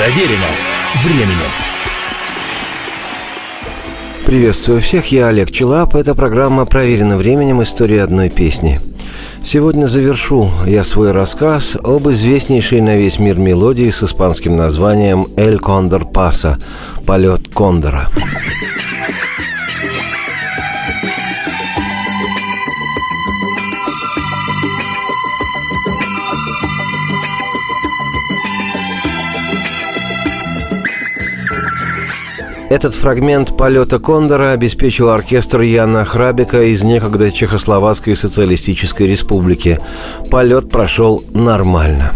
Проверено временем. Приветствую всех, я Олег Челап. Это программа «Проверено временем. История одной песни». Сегодня завершу я свой рассказ об известнейшей на весь мир мелодии с испанским названием «Эль Кондор Паса» – «Полет Кондора». Этот фрагмент полета Кондора обеспечил оркестр Яна Храбика из некогда Чехословацкой социалистической республики. Полет прошел нормально.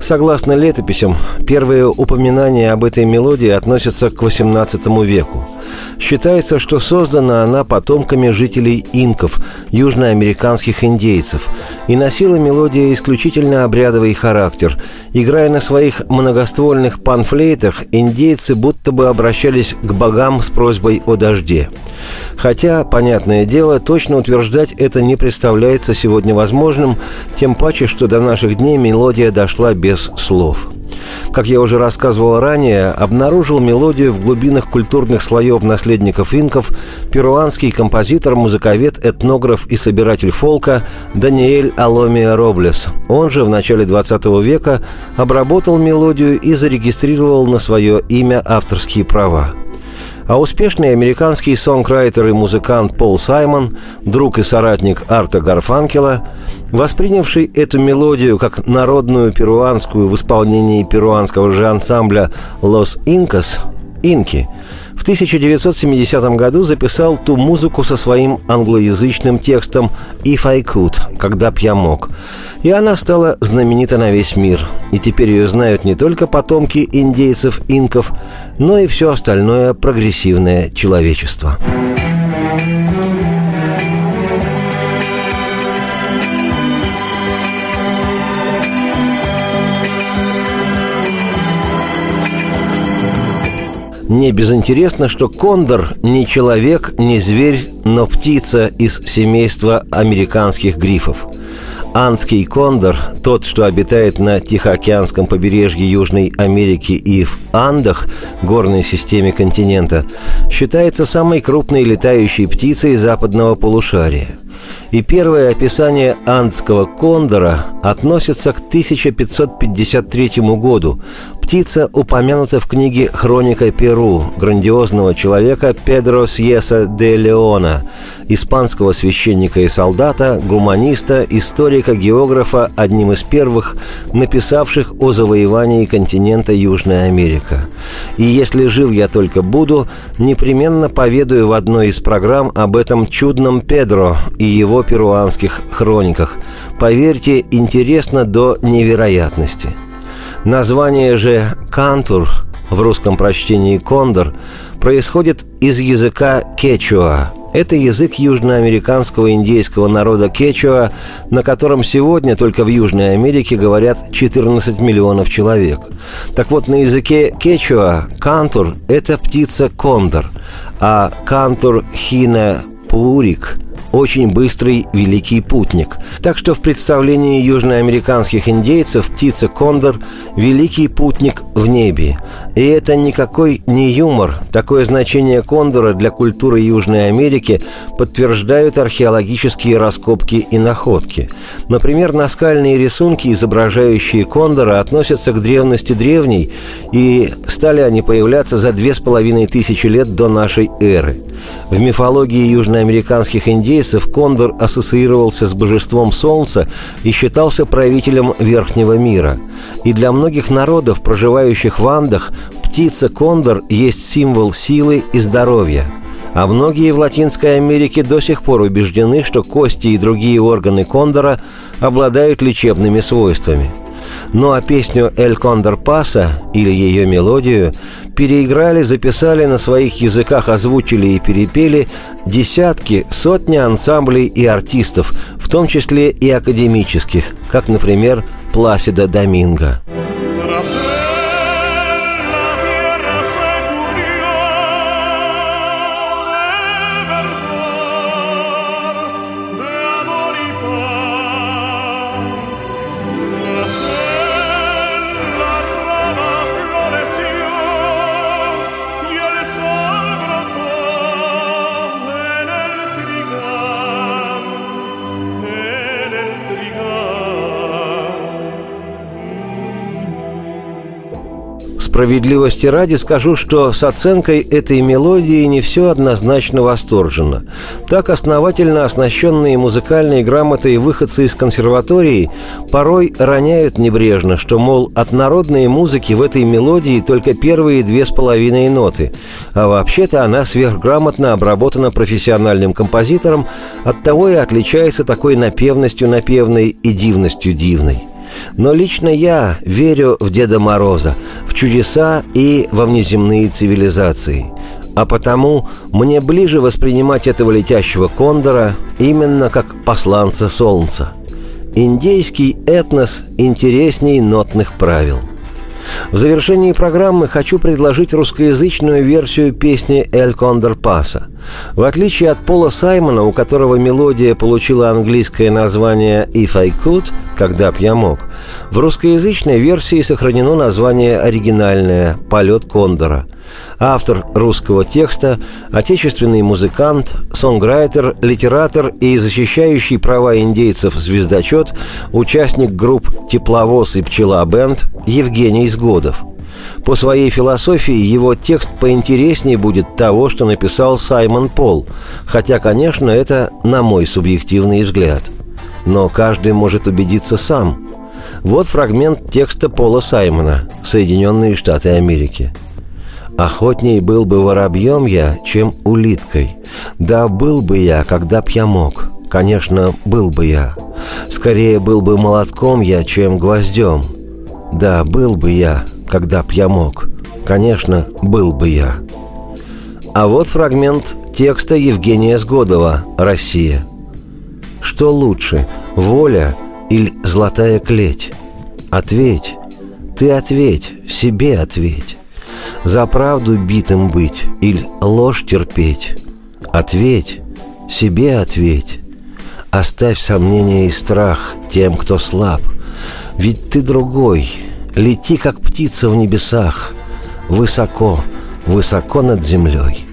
Согласно летописям, первые упоминания об этой мелодии относятся к XVIII веку. Считается, что создана она потомками жителей инков, южноамериканских индейцев, и носила мелодия исключительно обрядовый характер. Играя на своих многоствольных панфлейтах, индейцы будто бы обращались к богам с просьбой о дожде. Хотя, понятное дело, точно утверждать это не представляется сегодня возможным, тем паче, что до наших дней мелодия дошла без слов. Как я уже рассказывал ранее, обнаружил мелодию в глубинах культурных слоев наследников инков перуанский композитор, музыковед, этнограф и собиратель фолка Даниэль Аломия Роблес. Он же в начале 20 века обработал мелодию и зарегистрировал на свое имя авторские права. А успешный американский сонграйтер и музыкант Пол Саймон, друг и соратник Арта Гарфанкела, воспринявший эту мелодию как народную перуанскую в исполнении перуанского же ансамбля «Лос Инкас» – «Инки», в 1970 году записал ту музыку со своим англоязычным текстом «If I Could», «Когда б я мог». И она стала знаменита на весь мир. И теперь ее знают не только потомки индейцев-инков, но и все остальное прогрессивное человечество. Не безинтересно, что кондор не человек, не зверь, но птица из семейства американских грифов. Анский кондор, тот, что обитает на Тихоокеанском побережье Южной Америки и в Андах, горной системе континента, считается самой крупной летающей птицей западного полушария – и первое описание андского кондора относится к 1553 году. Птица упомянута в книге «Хроника Перу» грандиозного человека Педро Сьеса де Леона, испанского священника и солдата, гуманиста, историка, географа, одним из первых, написавших о завоевании континента Южная Америка. И если жив я только буду, непременно поведаю в одной из программ об этом чудном Педро и его перуанских хрониках. Поверьте, интересно до невероятности. Название же «кантур» в русском прочтении «кондор» происходит из языка кечуа. Это язык южноамериканского индейского народа кечуа, на котором сегодня только в Южной Америке говорят 14 миллионов человек. Так вот, на языке кечуа кантур – это птица кондор, а кантур хина пурик очень быстрый великий путник. Так что в представлении южноамериканских индейцев птица кондор – великий путник в небе. И это никакой не юмор. Такое значение кондора для культуры Южной Америки подтверждают археологические раскопки и находки. Например, наскальные рисунки, изображающие кондора, относятся к древности древней, и стали они появляться за две с половиной тысячи лет до нашей эры. В мифологии южноамериканских индейцев кондор ассоциировался с божеством Солнца и считался правителем Верхнего мира. И для многих народов, проживающих в Андах, птица кондор есть символ силы и здоровья – а многие в Латинской Америке до сих пор убеждены, что кости и другие органы кондора обладают лечебными свойствами – ну а песню «Эль Кондор Паса» или ее мелодию переиграли, записали на своих языках, озвучили и перепели десятки, сотни ансамблей и артистов, в том числе и академических, как, например, Пласида Доминго. Справедливости ради скажу, что с оценкой этой мелодии не все однозначно восторженно. Так основательно оснащенные музыкальной грамотой выходцы из консерватории порой роняют небрежно, что, мол, от народной музыки в этой мелодии только первые две с половиной ноты, а вообще-то она сверхграмотно обработана профессиональным композитором, оттого и отличается такой напевностью напевной и дивностью дивной – но лично я верю в Деда Мороза, в чудеса и во внеземные цивилизации. А потому мне ближе воспринимать этого летящего кондора именно как посланца солнца. Индейский этнос интересней нотных правил – в завершении программы хочу предложить русскоязычную версию песни «Эль Кондор Паса». В отличие от Пола Саймона, у которого мелодия получила английское название «If I Could», «Когда б я мог», в русскоязычной версии сохранено название оригинальное «Полет Кондора». Автор русского текста – отечественный музыкант, сонграйтер, литератор и защищающий права индейцев звездочет, участник групп «Тепловоз» и «Пчела Бенд» Евгений Сгодов. По своей философии его текст поинтереснее будет того, что написал Саймон Пол, хотя, конечно, это на мой субъективный взгляд. Но каждый может убедиться сам. Вот фрагмент текста Пола Саймона «Соединенные Штаты Америки». Охотней был бы воробьем я, чем улиткой. Да был бы я, когда б я мог. Конечно, был бы я. Скорее был бы молотком я, чем гвоздем. Да, был бы я, когда б я мог. Конечно, был бы я. А вот фрагмент текста Евгения Сгодова «Россия». Что лучше, воля или золотая клеть? Ответь, ты ответь, себе ответь. За правду битым быть или ложь терпеть? Ответь, себе ответь. Оставь сомнения и страх тем, кто слаб. Ведь ты другой. Лети, как птица в небесах. Высоко, высоко над землей.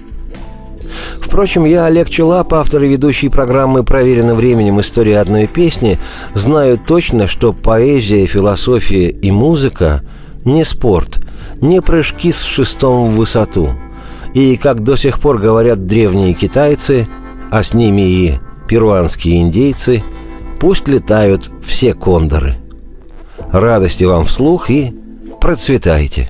Впрочем, я, Олег Челап, автор и ведущий программы «Проверено временем. История одной песни», знаю точно, что поэзия, философия и музыка – не спорт, не прыжки с шестом в высоту. И, как до сих пор говорят древние китайцы, а с ними и перуанские индейцы, пусть летают все кондоры. Радости вам вслух и процветайте!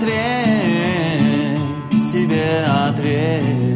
Ответь, себе ответь.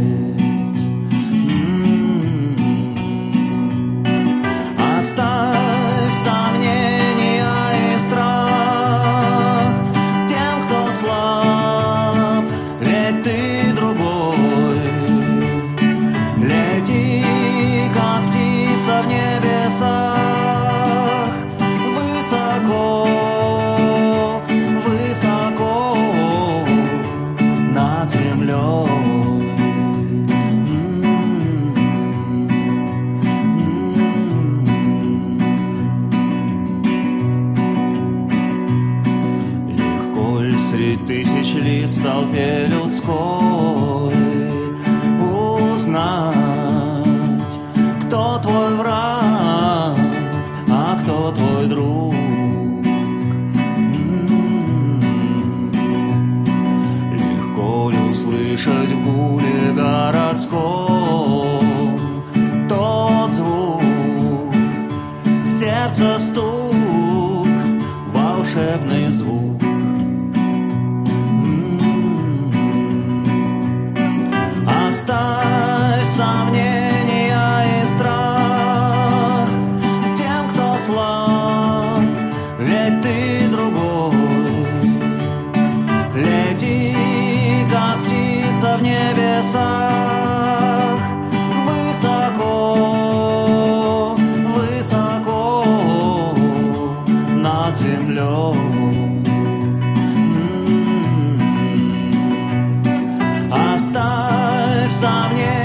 Just a над землей. М-м-м. Оставь сомнения.